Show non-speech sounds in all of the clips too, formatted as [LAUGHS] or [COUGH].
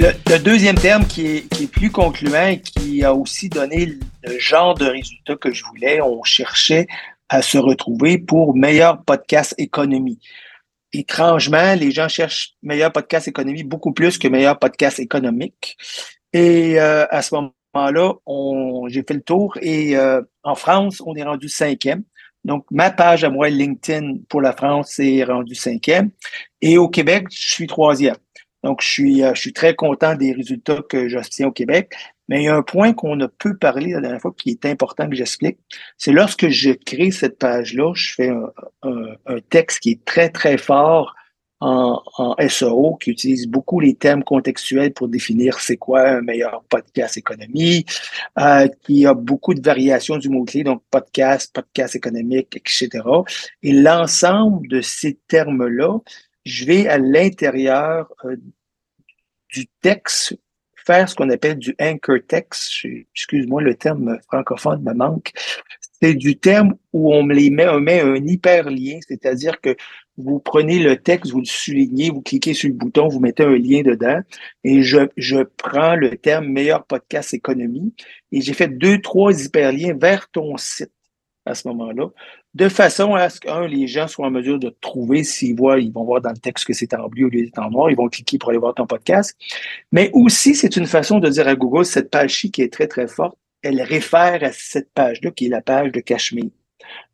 Le, deuxième terme qui est, plus concluant qui a aussi donné le genre de résultat que je voulais, on cherchait à se retrouver pour meilleur podcast économie. Étrangement, les gens cherchent meilleur podcast économie beaucoup plus que meilleur podcast économique. Et euh, à ce moment-là, j'ai fait le tour et euh, en France, on est rendu cinquième. Donc, ma page à moi, LinkedIn pour la France, est rendue cinquième. Et au Québec, je suis troisième. Donc, je suis, euh, je suis très content des résultats que j'obtiens au Québec. Mais il y a un point qu'on a peu parlé la dernière fois qui est important que j'explique. C'est lorsque je crée cette page-là, je fais un, texte qui est très, très fort en, en, SEO, qui utilise beaucoup les termes contextuels pour définir c'est quoi un meilleur podcast économie, euh, qui a beaucoup de variations du mot-clé, donc podcast, podcast économique, etc. Et l'ensemble de ces termes-là je vais à l'intérieur euh, du texte faire ce qu'on appelle du anchor text. Excuse-moi, le terme francophone me manque. C'est du terme où on les met, on met un hyperlien, c'est-à-dire que vous prenez le texte, vous le soulignez, vous cliquez sur le bouton, vous mettez un lien dedans, et je, je prends le terme meilleur podcast économie, et j'ai fait deux, trois hyperliens vers ton site à ce moment-là de façon à ce que, les gens soient en mesure de trouver, s'ils voient, ils vont voir dans le texte que c'est en bleu au lieu d'être en noir, ils vont cliquer pour aller voir ton podcast. Mais aussi, c'est une façon de dire à Google, cette page-ci qui est très, très forte, elle réfère à cette page-là qui est la page de Cachemire.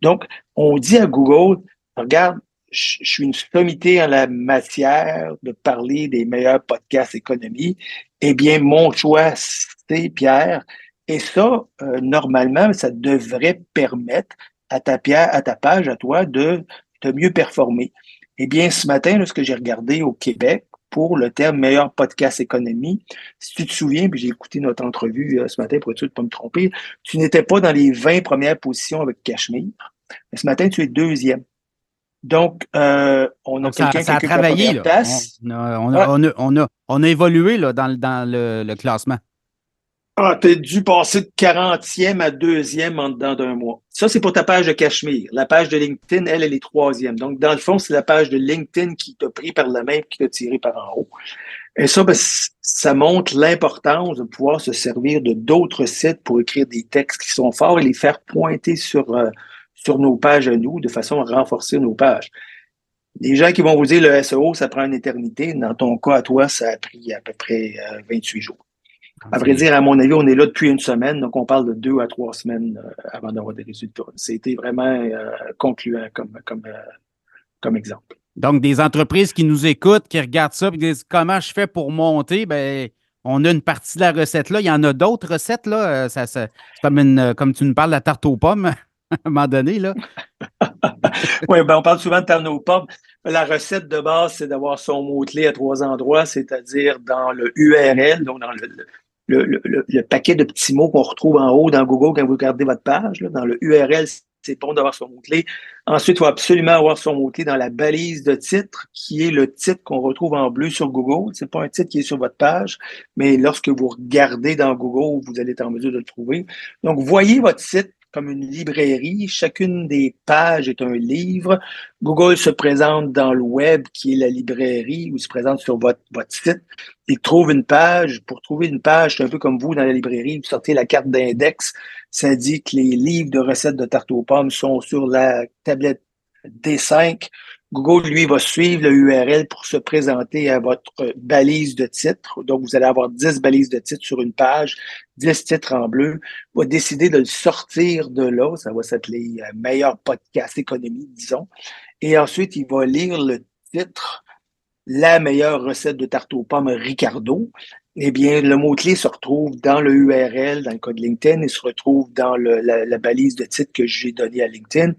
Donc, on dit à Google, regarde, je suis une sommité en la matière de parler des meilleurs podcasts économie. Eh bien, mon choix, c'est Pierre. Et ça, euh, normalement, ça devrait permettre à ta, à ta page, à toi, de, de mieux performer. Eh bien, ce matin, ce que j'ai regardé au Québec pour le terme meilleur podcast économie, si tu te souviens, puis j'ai écouté notre entrevue euh, ce matin pour être sûr de ne pas me tromper, tu n'étais pas dans les 20 premières positions avec Cachemire. Mais ce matin, tu es deuxième. Donc, euh, on a quelqu'un qui a travaillé. On, on, a, on, a, on, a, évolué là, dans, dans le classement. Ah, t'es dû passer de 40e à 2e en dedans d'un mois. Ça, c'est pour ta page de Cachemire. La page de LinkedIn, elle, elle est troisième. Donc, dans le fond, c'est la page de LinkedIn qui t'a pris par la main et qui t'a tiré par en haut. Et ça, ben, ça montre l'importance de pouvoir se servir de d'autres sites pour écrire des textes qui sont forts et les faire pointer sur, euh, sur nos pages à nous de façon à renforcer nos pages. Les gens qui vont vous dire le SEO, ça prend une éternité. Dans ton cas, à toi, ça a pris à peu près 28 euh, jours. À vrai dire, à mon avis, on est là depuis une semaine, donc on parle de deux à trois semaines euh, avant d'avoir des résultats. C'était vraiment euh, concluant comme, comme, euh, comme exemple. Donc, des entreprises qui nous écoutent, qui regardent ça et disent comment je fais pour monter, ben, on a une partie de la recette là. Il y en a d'autres recettes, là. Ça, c'est comme, une, comme tu nous parles de la tarte aux pommes [LAUGHS] à un moment donné, là. [LAUGHS] oui, ben on parle souvent de tarte aux pommes. La recette de base, c'est d'avoir son mot-clé à trois endroits, c'est-à-dire dans le URL, donc dans le, le, paquet de petits mots qu'on retrouve en haut dans Google quand vous regardez votre page. dans le URL, c'est bon d'avoir son mot-clé. Ensuite, il faut absolument avoir son mot-clé dans la balise de titre, qui est le titre qu'on retrouve en bleu sur Google. C'est pas un titre qui est sur votre page, mais lorsque vous regardez dans Google, vous allez être en mesure de le trouver. Donc, voyez votre site comme une librairie. Chacune des pages est un livre. Google se présente dans le web, qui est la librairie, ou se présente sur votre, site. Il trouve une page. Pour trouver une page, c'est un peu comme vous dans la librairie, vous sortez la carte d'index. Ça dit que les livres de recettes de tarte aux pommes sont sur la tablette D5 Google, lui, va suivre le URL pour se présenter à votre balise de titre. Donc, vous allez avoir 10 balises de titres sur une page, 10 titres en bleu. Il va décider de le sortir de là. Ça va s'appeler euh, meilleur podcast économie, disons. Et ensuite, il va lire le titre la meilleure recette de tarte aux pommes Ricardo eh bien, le mot-clé se retrouve dans le URL, dans le code LinkedIn, il se retrouve dans la, balise de titre que j'ai donnée à LinkedIn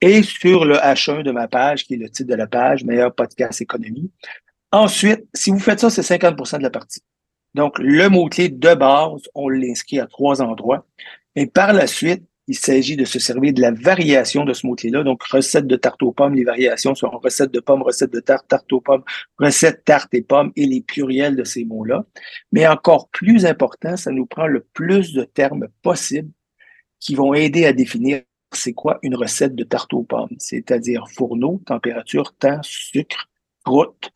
et sur le H1 de ma page, qui est le titre de la page, meilleur podcast économie. Ensuite, si vous faites ça, c'est 50% de la partie. Donc, le mot-clé de base, on l'inscrit à trois endroits. Et par la suite, il s'agit de se servir de la variation de ce mot-clé-là. Donc, recette de tarte aux pommes, les variations sont recette de pommes, recette de tarte, tarte aux pommes, recette tarte et pommes et les pluriels de ces mots-là. Mais encore plus important, ça nous prend le plus de termes possibles qui vont aider à définir c'est quoi une recette de tarte aux pommes, c'est-à-dire fourneau, température, temps, sucre, croûte.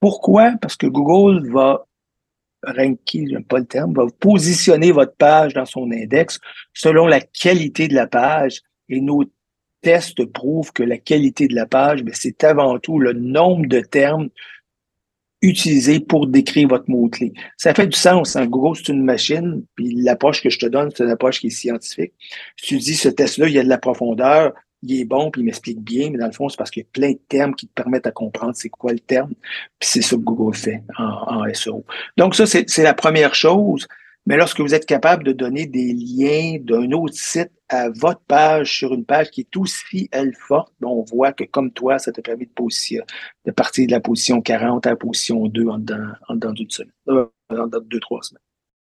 Pourquoi? Parce que Google va ranker, j'aime pas le terme, va positionner votre page dans son index selon la qualité de la page. Et nos tests prouvent que la qualité de la page, ben, c'est avant tout le nombre de termes utilisés pour décrire votre mot-clé. Ça fait du sens. En gros, c'est une machine, puis l'approche que je te donne, c'est une approche qui est scientifique. Tu dis ce test-là, il y a de la profondeur, il est bon, puis il m'explique bien, mais dans le fond, c'est parce qu'il y a plein de termes qui te permettent à comprendre c'est quoi le terme, puis c'est ça que Google fait en, SEO. Donc ça, c'est la première chose. Mais lorsque vous êtes capable de donner des liens d'un autre site à votre page sur une page qui est aussi, elle, forte, ben, on voit que comme toi, ça te permet de, position, de partir de la position 40 à la position 2 en dedans, en d'une semaine, euh, en dedans de deux, trois semaines.